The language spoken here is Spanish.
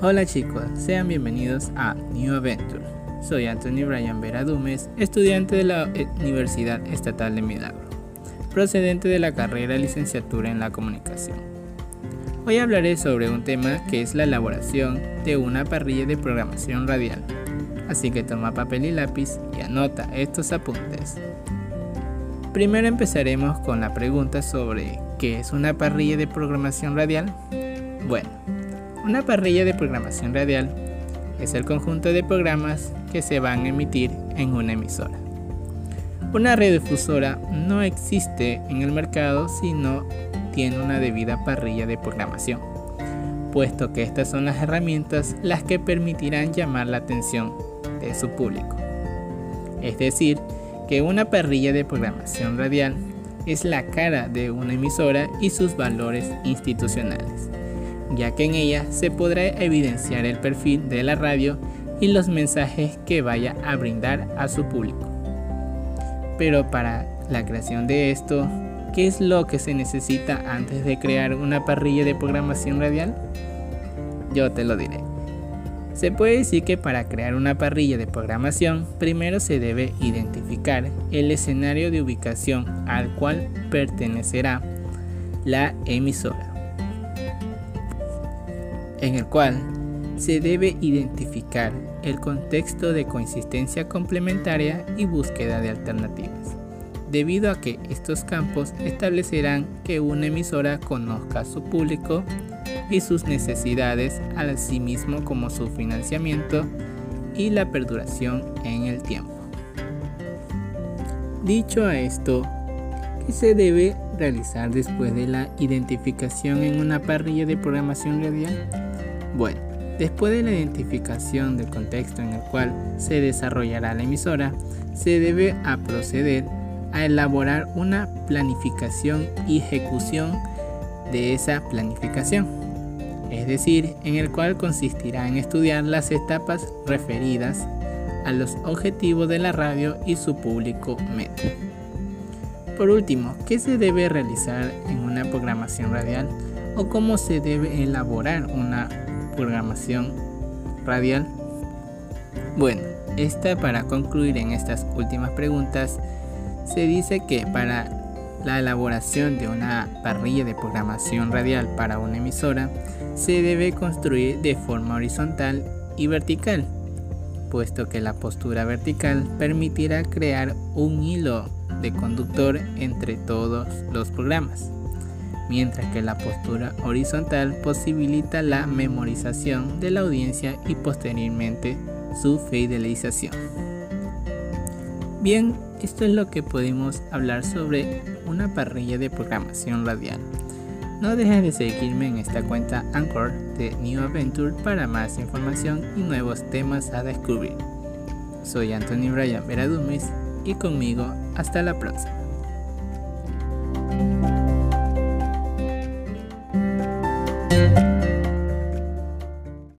Hola chicos, sean bienvenidos a New Adventure. Soy Anthony Bryan Veradumes, estudiante de la Universidad Estatal de Milagro, procedente de la carrera licenciatura en la comunicación. Hoy hablaré sobre un tema que es la elaboración de una parrilla de programación radial. Así que toma papel y lápiz y anota estos apuntes. Primero empezaremos con la pregunta sobre ¿qué es una parrilla de programación radial? Bueno, una parrilla de programación radial es el conjunto de programas que se van a emitir en una emisora. Una radiodifusora no existe en el mercado si no tiene una debida parrilla de programación, puesto que estas son las herramientas las que permitirán llamar la atención de su público. Es decir, que una parrilla de programación radial es la cara de una emisora y sus valores institucionales ya que en ella se podrá evidenciar el perfil de la radio y los mensajes que vaya a brindar a su público. Pero para la creación de esto, ¿qué es lo que se necesita antes de crear una parrilla de programación radial? Yo te lo diré. Se puede decir que para crear una parrilla de programación, primero se debe identificar el escenario de ubicación al cual pertenecerá la emisora en el cual se debe identificar el contexto de consistencia complementaria y búsqueda de alternativas, debido a que estos campos establecerán que una emisora conozca su público y sus necesidades, sí mismo como su financiamiento y la perduración en el tiempo. Dicho a esto, ¿qué se debe realizar después de la identificación en una parrilla de programación radial? Bueno, después de la identificación del contexto en el cual se desarrollará la emisora, se debe a proceder a elaborar una planificación y ejecución de esa planificación, es decir, en el cual consistirá en estudiar las etapas referidas a los objetivos de la radio y su público meta. Por último, ¿qué se debe realizar en una programación radial o cómo se debe elaborar una programación radial? Bueno, esta para concluir en estas últimas preguntas, se dice que para la elaboración de una parrilla de programación radial para una emisora se debe construir de forma horizontal y vertical, puesto que la postura vertical permitirá crear un hilo de conductor entre todos los programas mientras que la postura horizontal posibilita la memorización de la audiencia y posteriormente su fidelización. Bien, esto es lo que podemos hablar sobre una parrilla de programación radial. No dejes de seguirme en esta cuenta Anchor de New Adventure para más información y nuevos temas a descubrir. Soy Anthony Bryan Veradumis y conmigo hasta la próxima.